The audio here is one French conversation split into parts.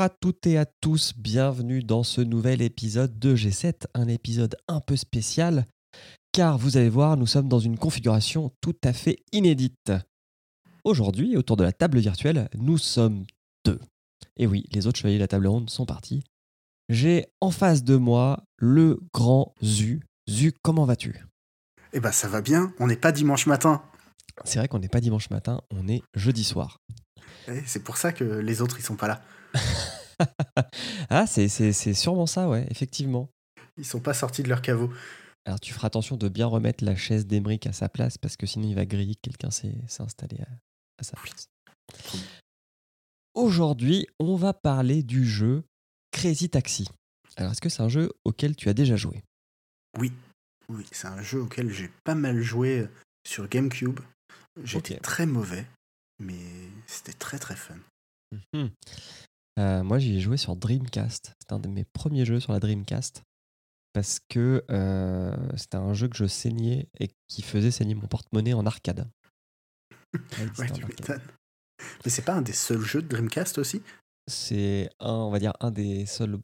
Bonjour à toutes et à tous, bienvenue dans ce nouvel épisode de G7, un épisode un peu spécial, car vous allez voir, nous sommes dans une configuration tout à fait inédite. Aujourd'hui, autour de la table virtuelle, nous sommes deux. Et oui, les autres chevaliers de la table ronde sont partis. J'ai en face de moi le grand Zu. Zu, comment vas-tu? Eh ben ça va bien, on n'est pas dimanche matin. C'est vrai qu'on n'est pas dimanche matin, on est jeudi soir. Eh, c'est pour ça que les autres, ils sont pas là. ah, c'est sûrement ça, ouais, effectivement. Ils sont pas sortis de leur caveau. Alors tu feras attention de bien remettre la chaise d'Emeric à sa place parce que sinon il va griller que quelqu'un s'est installé à, sa place. Aujourd'hui, on va parler du jeu Crazy Taxi. Alors est-ce que c'est un jeu auquel tu as déjà joué? Oui, oui, c'est un jeu auquel j'ai pas mal joué sur GameCube. J'étais très mauvais, mais c'était très très fun. Mhm. Euh, moi, j'y ai joué sur Dreamcast. C'était un de mes premiers jeux sur la Dreamcast. Parce que euh, c'était un jeu que je saignais et qui faisait saigner mon porte-monnaie en arcade. ouais, tu m'étonnes. Mais c'est pas un des seuls jeux de Dreamcast aussi? C'est un, on va dire, un des seuls.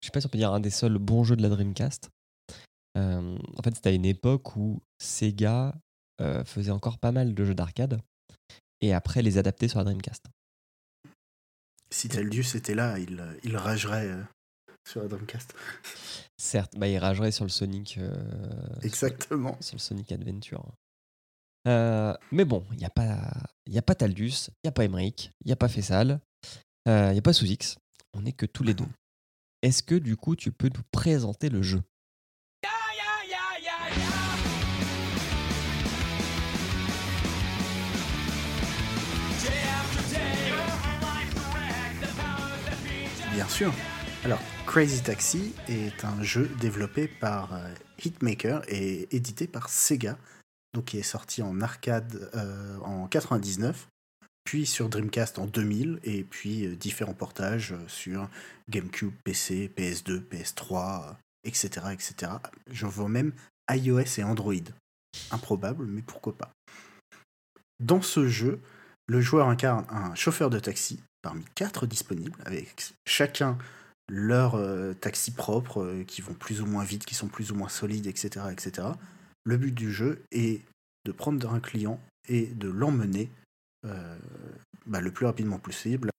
Je sais pas si on peut dire un des seuls bons jeux de la Dreamcast. Euh, en fait, c'était à une époque où Sega faisait encore pas mal de jeux d'arcade et après les adapter sur la Dreamcast. Si Teldius était là, il, il ragerait euh, sur la Dreamcast. Certes, bah, il ragerait sur le Sonic. Euh, Exactement. Sur, le Sonic Adventure. Euh, mais bon, il n'y a pas, y a pas Taldus, il n'y a pas Emmerich, il n'y a pas Fessal, il n'y a pas Sous-X. On n'est que tous les deux. Est-ce que du coup, tu peux nous présenter le jeu? Alors, Crazy Taxi est un jeu développé par euh, Hitmaker et édité par Sega, donc qui est sorti en arcade euh, en 99, puis sur Dreamcast en 2000, et puis euh, différents portages sur GameCube, PC, PS2, PS3, etc., etc. Je vois même iOS et Android. Improbable, mais pourquoi pas. Dans ce jeu, le joueur incarne un chauffeur de taxi parmi quatre disponibles, avec chacun leur euh, taxi propre, euh, qui vont plus ou moins vite, qui sont plus ou moins solides, etc., etc. Le but du jeu est de prendre un client et de l'emmener euh, bah, le plus rapidement possible.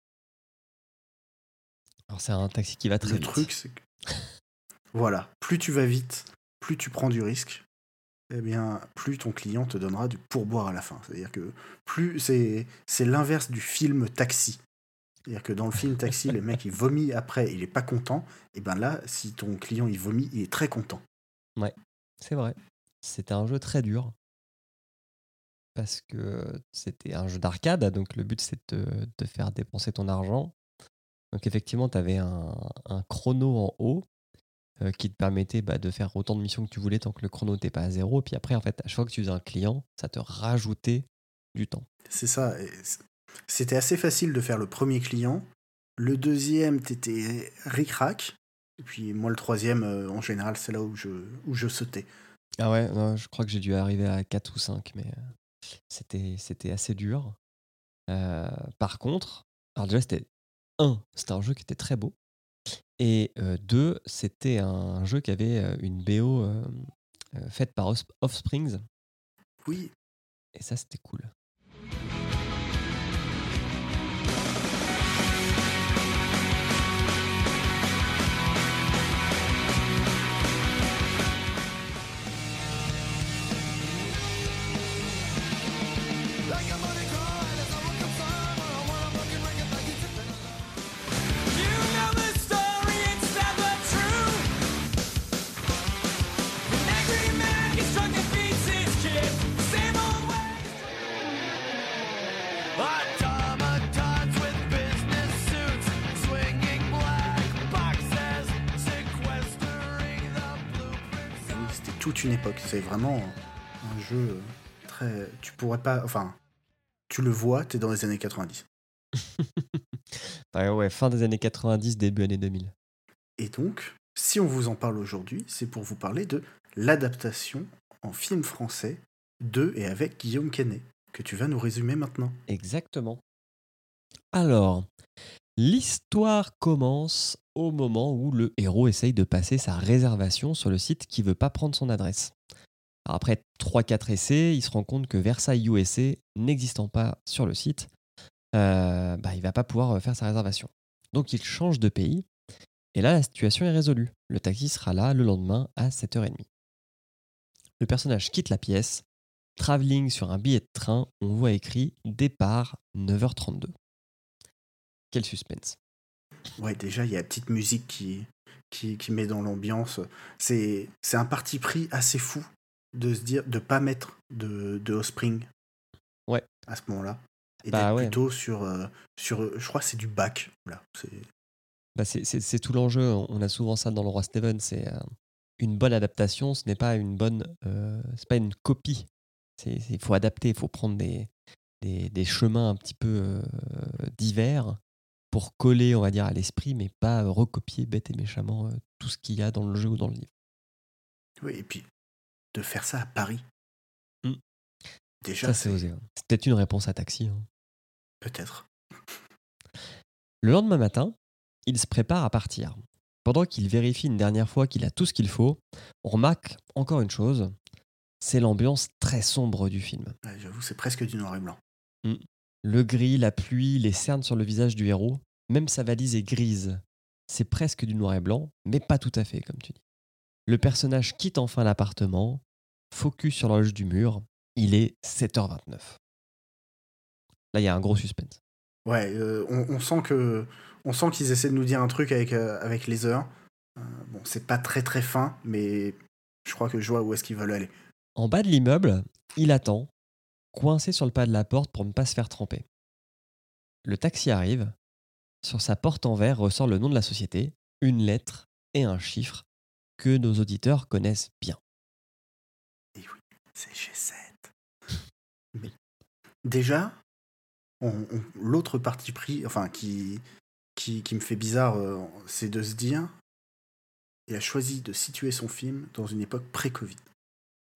Alors c'est un taxi qui va très le vite. Le truc, c'est que... voilà, plus tu vas vite, plus tu prends du risque, eh bien, plus ton client te donnera du pourboire à la fin. C'est-à-dire que plus c'est c'est l'inverse du film Taxi. C'est-à-dire que dans le film Taxi, le mec il vomit après, il est pas content. Et ben là, si ton client il vomit, il est très content. Ouais, c'est vrai. C'était un jeu très dur parce que c'était un jeu d'arcade, donc le but c'est de te faire dépenser ton argent. Donc effectivement, tu avais un, chrono en haut euh, qui te permettait bah, de faire autant de missions que tu voulais tant que le chrono n'était pas à zéro. Et puis après, en fait, à chaque fois que tu faisais un client, ça te rajoutait du temps. C'est ça. C'était assez facile de faire le premier client. Le deuxième, t'étais ric-rac. Et puis moi, le troisième, euh, en général, c'est là où je, où je sautais. Ah ouais, je crois que j'ai dû arriver à 4 ou 5, mais euh, c'était, c'était assez dur. Euh, par contre, alors déjà, c'était un, c'était un jeu qui était très beau. Et deux, c'était un jeu qui avait une BO faite par Offsprings. Oui. Et ça, c'était cool. Une époque. C'est vraiment un jeu très. Tu pourrais pas. Enfin, tu le vois, t'es dans les années 90. ouais, fin des années 90, début années 2000. Et donc, si on vous en parle aujourd'hui, c'est pour vous parler de l'adaptation en film français de et avec Guillaume Canet, que tu vas nous résumer maintenant. Exactement. Alors, L'histoire commence au moment où le héros essaye de passer sa réservation sur le site qui veut pas prendre son adresse. après 3-4 essais, il se rend compte que Versailles USA n'existant pas sur le site, euh, bah, il va pas pouvoir euh, faire sa réservation. Donc il change de pays. Et là, la situation est résolue. Le taxi sera là le lendemain à 7h30. Le personnage quitte la pièce. Travelling sur un billet de train, on voit écrit départ 9h32. Quel suspense. Ouais, déjà, il y a la petite musique qui, qui, qui met dans l'ambiance. C'est un parti pris assez fou de se dire de pas mettre de, de Offspring ouais. à ce moment-là. Et Bah d'être ouais. plutôt sur, euh, sur. Je crois que c'est du bac. Là. C'est- Bah, c'est- c'est c'est tout l'enjeu. On a souvent ça dans le roi Steven. C'est euh, une bonne adaptation. Ce n'est pas une bonne. euh, c'est pas une copie. C'est- c'est- Il faut adapter. Il faut prendre des, des, des chemins un petit peu euh, divers pour coller, on va dire, à l'esprit, mais pas euh, recopier bête et méchamment euh, tout ce qu'il y a dans le jeu ou dans le livre. Oui, et puis de faire ça à Paris. Mm. Déjà, Ça, c'est osé. hein. C'est peut-être une réponse à taxi. hein. peut-être. Le lendemain matin, il se prépare à partir. Pendant qu'il vérifie une dernière fois qu'il a tout ce qu'il faut, on remarque encore une chose, c'est l'ambiance très sombre du film. Ouais, J'avoue, c'est presque du noir et blanc. Le gris, la pluie, les cernes sur le visage du héros, même sa valise est grise. C'est presque du noir et blanc, mais pas tout à fait, comme tu dis. Le personnage quitte enfin l'appartement, focus sur l'horloge du mur, il est 7h29. Là, il y a un gros suspense. Ouais, euh, on, on sent que on sent qu'ils essaient de nous dire un truc avec, euh, avec les heures. Euh, bon, c'est pas très très fin, mais je crois que je vois où est-ce qu'ils veulent aller. En bas de l'immeuble, il attend, coincé sur le pas de la porte pour ne pas se faire tremper. Le taxi arrive. Sur sa porte en verre ressort le nom de la société, une lettre et un chiffre que nos auditeurs connaissent bien. Et oui, c'est G7. Mais déjà, l'autre parti pris, enfin qui, qui, qui me fait bizarre, euh, c'est de se dire, il a choisi de situer son film dans une époque pré-Covid.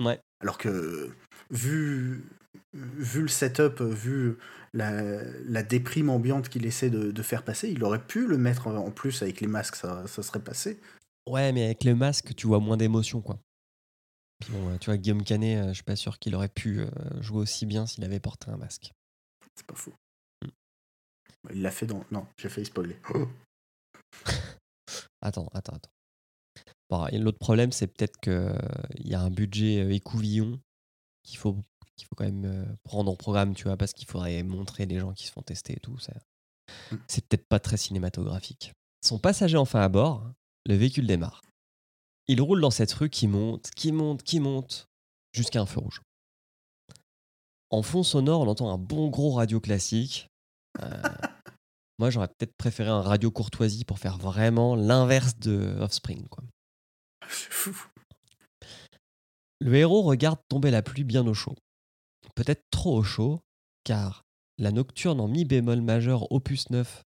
Ouais. Alors que vu, vu le setup, vu la, la déprime ambiante qu'il essaie de, de faire passer, il aurait pu le mettre en plus avec les masques, ça, ça serait passé. Ouais, mais avec le masque, tu vois moins d'émotion, quoi. Puis bon, euh, tu vois, Guillaume Canet, euh, je suis pas sûr qu'il aurait pu euh, jouer aussi bien s'il avait porté un masque. C'est pas faux. Mm. Il l'a fait dans. Non, j'ai failli spoiler. Attends, attends, attends. Bon, l'autre problème, c'est peut-être qu'il y a un budget euh, écouvillon qu'il faut, qu'il faut quand même euh, prendre en programme, tu vois, parce qu'il faudrait montrer les gens qui se font tester et tout. ça. Mm. C'est peut-être pas très cinématographique. Son passager enfin à bord, le véhicule démarre. Il roule dans cette rue qui monte, qui monte, qui monte, jusqu'à un feu rouge. En fond sonore, on entend un bon gros radio classique. Euh, moi, j'aurais peut-être préféré un radio courtoisie pour faire vraiment l'inverse de Offspring. Quoi. C'est fou. Le héros regarde tomber la pluie bien au chaud. Peut-être trop au chaud, car la nocturne en mi bémol majeur opus 9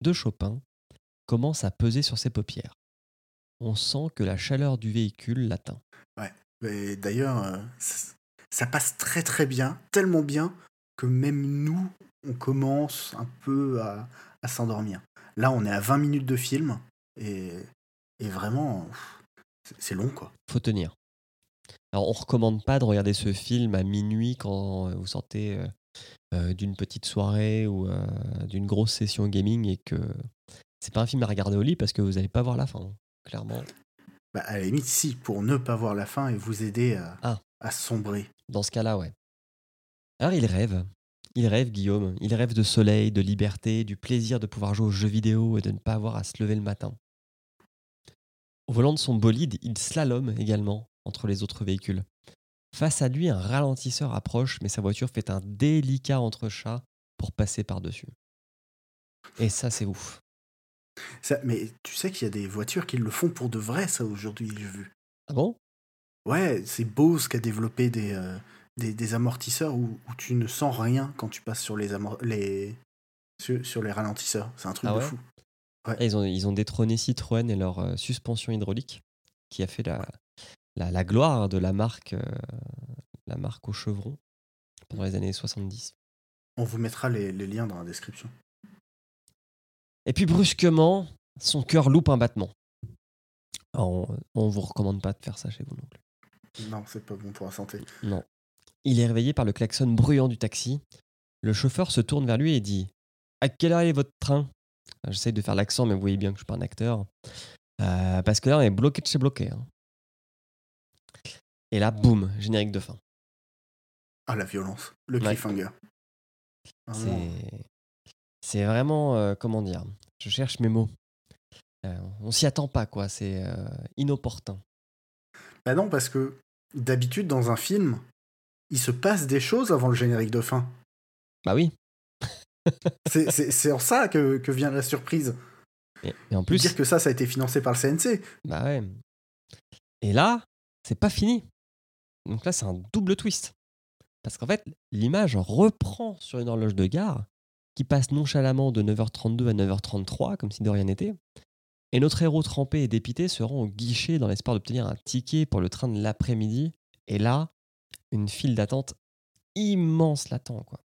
de Chopin commence à peser sur ses paupières. On sent que la chaleur du véhicule l'atteint. Mais d'ailleurs, euh, ça, ça passe très très bien, tellement bien que même nous, on commence un peu à, à s'endormir. Là, on est à 20 minutes de film et, et vraiment, c'est long quoi. Faut tenir. Alors, on recommande pas de regarder ce film à minuit quand euh, vous sortez euh, euh, d'une petite soirée ou euh, d'une grosse session gaming et que c'est pas un film à regarder au lit parce que vous n'allez pas voir la fin, clairement. Bah, à la limite, si, pour ne pas voir la fin et vous aider à, Ah. à sombrer. Dans ce cas-là, ouais. Alors il rêve. Il rêve, Guillaume. Il rêve de soleil, de liberté, du plaisir de pouvoir jouer aux jeux vidéo et de ne pas avoir à se lever le matin. Au volant de son bolide, il slalome également entre les autres véhicules. Face à lui, un ralentisseur approche, mais sa voiture fait un délicat entrechat pour passer par-dessus. Et ça, c'est ouf. Ça, mais tu sais qu'il y a des voitures qui le font pour de vrai, ça, aujourd'hui, j'ai vu. Ah bon? Ouais, c'est Bose qui a développé des, euh, des, des amortisseurs où, où tu ne sens rien quand tu passes sur les, les, sur, sur les ralentisseurs. C'est un truc Ah de ouais? fou. Ah, ils, ont, ils ont détrôné Citroën et leur euh, suspension hydraulique, qui a fait la, la, la gloire de la marque, euh, la marque au chevron pendant les années 70. On vous mettra les, les liens dans la description. Et puis brusquement, son cœur loupe un battement. Alors, on, on vous recommande pas de faire ça chez vous non plus. Non, c'est pas bon pour la santé. Non. Il est réveillé par le klaxon bruyant du taxi. Le chauffeur se tourne vers lui et dit À quelle heure est votre train? J'essaie de faire l'accent, mais vous voyez bien que je suis pas un acteur. Euh, parce que là, on est bloqué de chez bloqué. hein. Et là, boum, générique de fin. Ah, la violence. Le cliffhanger. Vraiment. C'est c'est vraiment, euh, comment dire, je cherche mes mots. Euh, on s'y attend pas, quoi. C'est euh, inopportun. Bah non, parce que d'habitude, dans un film, il se passe des choses avant le générique de fin. Bah oui. C'est- C'est c'est en ça que, que vient la surprise. Et, et en plus, Dire que ça, ça a été financé par le CNC. bah ouais. Et là, c'est pas fini. Donc là, c'est un double twist. Parce qu'en fait, l'image reprend sur une horloge de gare qui passe nonchalamment de 9h32 à 9h33, comme si de rien n'était. Et notre héros trempé et dépité se rend au guichet dans l'espoir d'obtenir un ticket pour le train de l'après-midi. Et là, une file d'attente immense l'attend, quoi.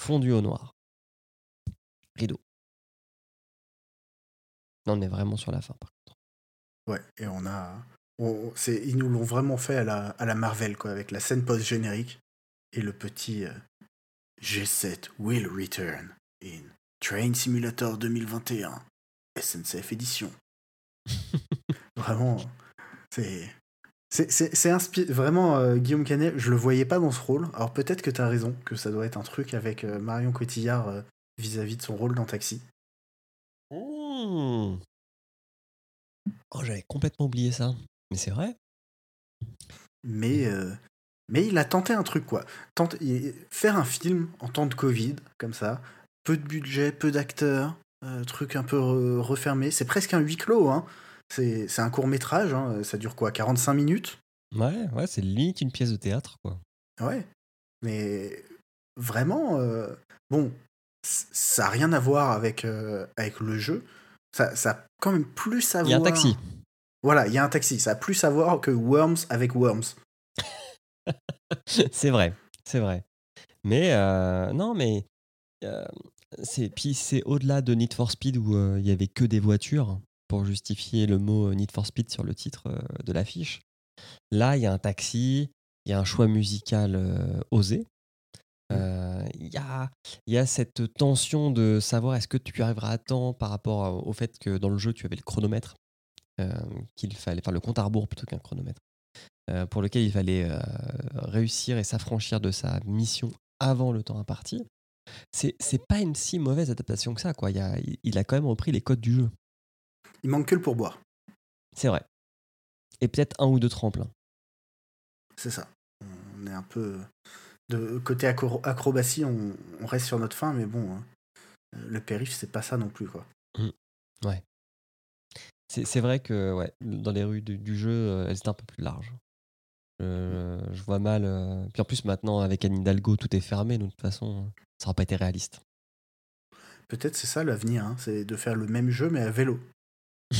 Fondu au noir. Rideau. On est vraiment sur la fin, par contre. Ouais, et on a. on- ils nous l'ont vraiment fait à la, à la Marvel, quoi, avec la scène post-générique et le petit euh, G7 will return in Train Simulator 2021, SNCF Edition. vraiment, c'est. C'est, c'est, c'est inspi- vraiment euh, Guillaume Canet, je le voyais pas dans ce rôle. Alors peut-être que tu as raison, que ça doit être un truc avec euh, Marion Cotillard vis-à-vis de son rôle dans Taxi. Mmh. Oh, j'avais complètement oublié ça. Mais c'est vrai. mais, euh, mais il a tenté un truc, quoi. Tente- il- faire un film en temps de Covid, comme ça, peu de budget, peu d'acteurs, euh, truc un peu re- refermé. C'est presque un huis clos, hein. C'est un court métrage, hein. ça dure quoi 45 minutes? Ouais, ouais, c'est limite une pièce de théâtre, quoi. Ouais. Mais vraiment, euh, bon, ça n'a rien à voir avec, euh, avec le jeu. Ça, ça a quand même plus à Il y a un voir- taxi. Voilà, il y a un taxi. Ça a plus à voir que Worms avec Worms. c'est vrai, c'est vrai. Mais euh, non, mais euh, c'est puis c'est au-delà de Need for Speed où euh, il y avait que des voitures pour justifier le mot euh, Need for Speed sur le titre euh, de l'affiche. Là, il y a un taxi, il y a un choix musical euh, osé. Euh, Il y, a, y a cette tension de savoir est-ce que tu arriveras à temps par rapport au fait que dans le jeu tu avais le chronomètre euh, qu'il fallait, enfin le compte à rebours plutôt qu'un chronomètre, euh, pour lequel il fallait euh, réussir et s'affranchir de sa mission avant le temps imparti. C'est c'est pas une si mauvaise adaptation que ça, quoi. Il, a- il- a quand même repris les codes du jeu. Il manque que le pourboire. C'est vrai. Et peut-être un ou deux tremplins. C'est ça. On est un peu. De côté acro- acrobatie, on, on reste sur notre fin, mais bon, hein, le périph', c'est pas ça non plus, quoi. C'est c'est vrai que ouais, dans les rues du, du jeu, euh, elles étaient un peu plus larges. Euh, je vois mal. euh, Puis en plus, maintenant, avec Anne Hidalgo, tout est fermé. Donc, de toute façon, ça n'aura pas été réaliste. Peut-être c'est ça l'avenir, hein, c'est de faire le même jeu, mais à vélo.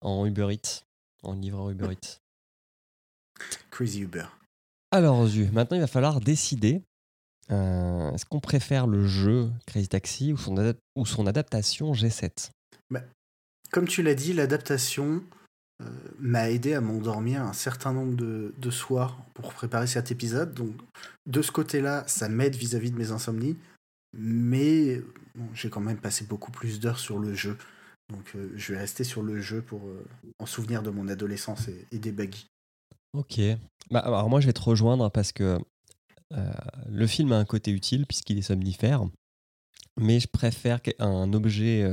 En Uber Eats, en livreur Uber Eats. Crazy Uber. Alors, Zu, maintenant, il va falloir décider. euh, Est-ce qu'on préfère le jeu Crazy Taxi ou son, adap- ou son adaptation G7 Comme tu l'as dit, l'adaptation euh, m'a aidé à m'endormir un certain nombre de, soirs pour préparer cet épisode. Donc, de ce côté-là, ça m'aide vis-à-vis de mes insomnies. Mais j'ai quand même passé beaucoup plus d'heures sur le jeu. Donc, euh, je vais rester sur le jeu pour euh, en souvenir de mon adolescence et, et des buggy. Ok. Bah, alors moi, je vais te rejoindre parce que le film a un côté utile puisqu'il est somnifère, mais je préfère un objet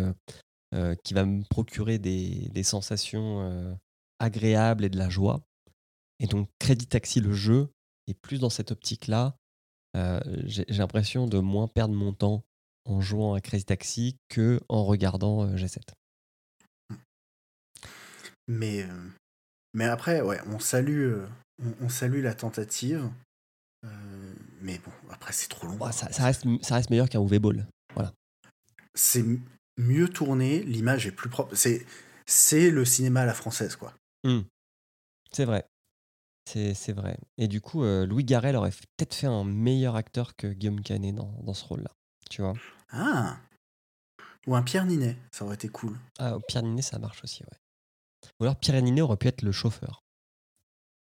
euh, qui va me procurer des, des sensations euh, agréables et de la joie. Et donc, Credit Taxi, le jeu, est plus dans cette optique-là. Euh, J'ai l'impression de moins perdre mon temps en jouant à Crazy Taxi que en regardant euh, G7. Mais, euh, mais après, ouais, on salue, on, on salue la tentative. Mais bon, après, c'est trop long. Bah, ça, ça reste, ça reste meilleur qu'un UV Ball. c'est m- mieux tourné, l'image est plus propre. C'est, c'est le cinéma à la française, quoi. C'est vrai. C'est c'est vrai. Et du coup, euh, Louis Garrel aurait peut-être fait un meilleur acteur que Guillaume Canet dans, dans ce rôle-là. Tu vois Ah, Ou un Pierre Ninet, ça aurait été cool. Ah, Pierre Ninet, ça marche aussi, ouais. Ou alors Pierre Ninet aurait pu être le chauffeur.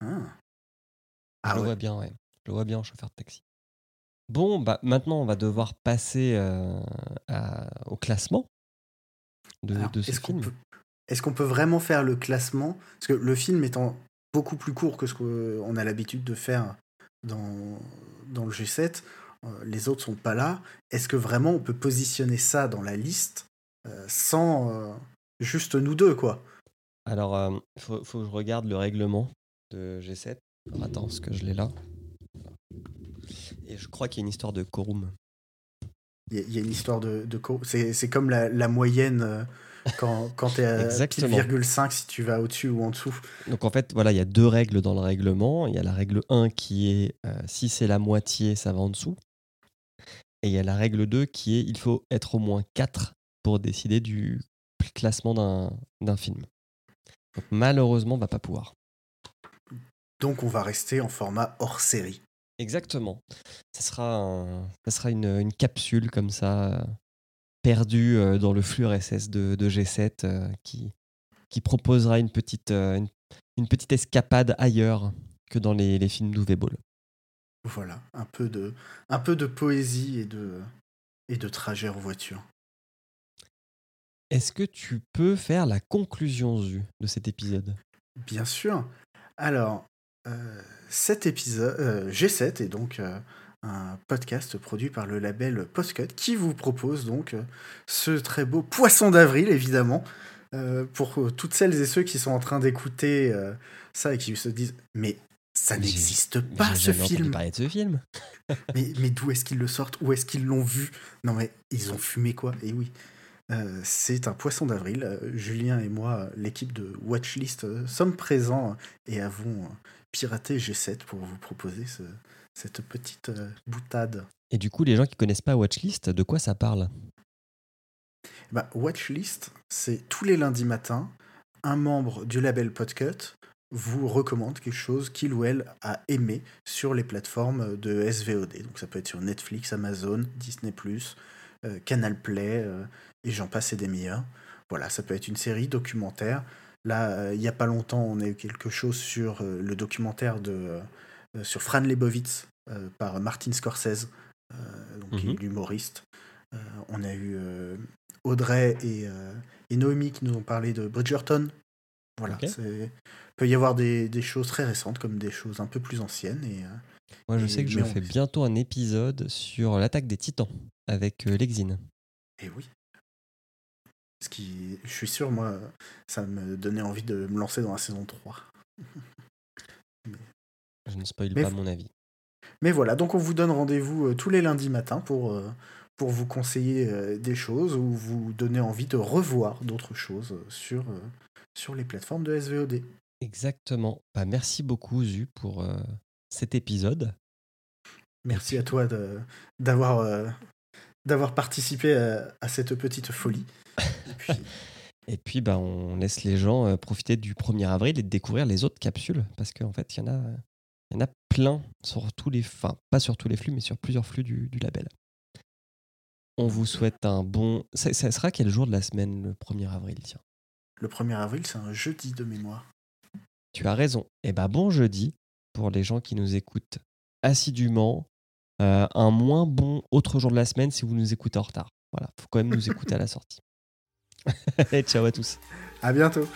Ah, Je Ah le ouais. vois bien, ouais. Je le vois bien en chauffeur de taxi. Bon, bah maintenant, on va devoir passer euh, à- au classement de, Alors, de ce est-ce qu'on peut, est-ce qu'on peut vraiment faire le classement? Parce que le film étant beaucoup plus court que ce qu'on a l'habitude de faire dans, dans le G7, euh, les autres sont pas là. Est-ce que vraiment on peut positionner ça dans la liste euh, sans euh, juste nous deux, quoi? Alors, euh, faut, faut que je regarde le règlement de G7. Alors, attends, parce que je l'ai là. Et je crois qu'il y a une histoire de quorum. Il y, a- il y a une histoire de... c'est, comme la, la moyenne euh, quand, quand tu es à Exactement. pile virgule 5 si tu vas au-dessus ou en dessous. Donc en fait, voilà, il y a deux règles dans le règlement. Il y a la règle 1 qui est euh, si c'est la moitié, ça va en dessous. Et il y a la règle 2 qui est il faut être au moins 4 pour décider du classement d'un d'un film. Donc malheureusement, on va pas pouvoir. Donc on va rester en format hors série. Exactement. Ça sera, un- ça sera une, une capsule comme ça, euh, perdue euh, dans le flux RSS de, de G7 euh, qui, qui proposera une petite, euh, une, une petite escapade ailleurs que dans les, les films d'Uwe. Voilà, un peu de, un peu de poésie et de, et de trajet en voiture. Est-ce que tu peux faire la conclusion Zu, de cet épisode? Bien sûr. Alors, cet épisode, euh, G7 est donc euh, un podcast produit par le label Postcut qui vous propose donc euh, ce très beau poisson d'avril, évidemment, euh, pour euh, toutes celles et ceux qui sont en train d'écouter euh, ça et qui se disent Mais ça n'existe pas ce film. parler de ce film. Mais, mais d'où est-ce qu'ils le sortent? Où est-ce qu'ils l'ont vu? Non mais ils ont fumé quoi? Et oui, Euh, c'est un poisson d'avril. Euh, Julien et moi, euh, l'équipe de Watchlist, euh, sommes présents et avons piraté G7 pour vous proposer ce- cette petite euh, boutade. Et du coup, les gens qui connaissent pas Watchlist, de quoi ça parle? Bah, Watchlist, c'est tous les lundis matins, un membre du label Podcut vous recommande quelque chose qu'il ou elle a aimé sur les plateformes de SVOD. Donc ça peut être sur Netflix, Amazon, Disney+, euh, Canal Play, euh, et j'en passe et des meilleurs. Voilà, ça peut être une série documentaire. Là, euh, il y a pas longtemps, on a eu quelque chose sur euh, le documentaire de, euh, sur Fran Lebowitz par Martin Scorsese, donc, qui est Mhm. l'humoriste. On a eu Audrey et, et Noémie qui nous ont parlé de Bridgerton. Voilà, c'est peut y avoir des, des choses très récentes comme des choses un peu plus anciennes. Et, Moi, je Et- sais que je on- fais bientôt un épisode sur l'attaque des titans avec euh, Lexine. et oui. Je suis sûr, moi, ça me donnait envie de me lancer dans la saison 3. Je ne spoil Mais pas mon avis. Mais voilà, donc on vous donne rendez-vous euh, tous les lundis matins pour, euh, pour vous conseiller euh, des choses ou vous donner envie de revoir d'autres choses sur, sur les plateformes de SVOD. Exactement. Bah, merci beaucoup, Zu, pour euh, cet épisode. Merci à toi de- d'avoir euh, d'avoir participé à, à cette petite folie. Et puis, Et puis, bah, on laisse les gens euh, profiter du 1er avril et de découvrir les autres capsules. Parce qu'en fait, il y, en a- y en a plein sur tous les... Enfin, pas sur tous les flux, mais sur plusieurs flux du, du label. On vous souhaite un bon... Ça, ça sera quel jour de la semaine, le 1er avril tiens? Le 1er avril, c'est un jeudi de mémoire. Tu as raison. Et bah, bon jeudi pour les gens qui nous écoutent assidûment. Euh, un moins bon autre jour de la semaine si vous nous écoutez en retard. Voilà, faut quand même nous écouter à la sortie. Allez, ciao à tous. À bientôt.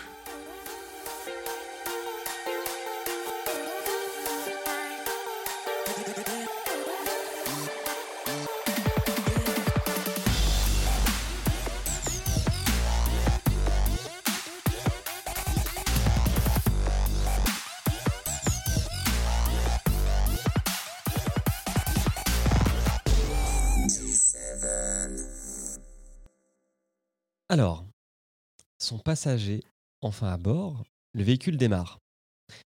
Alors, son passager, enfin à bord, le véhicule démarre.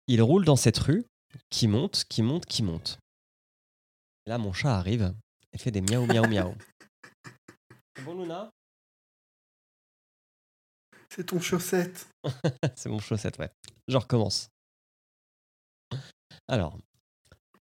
Il roule dans cette rue, qui monte, qui monte, qui monte. Et là, mon chat arrive et fait des miaou, miaou, miaou. C'est bon, Luna? C'est ton chaussette. C'est mon chaussette, ouais. Je recommence. Alors,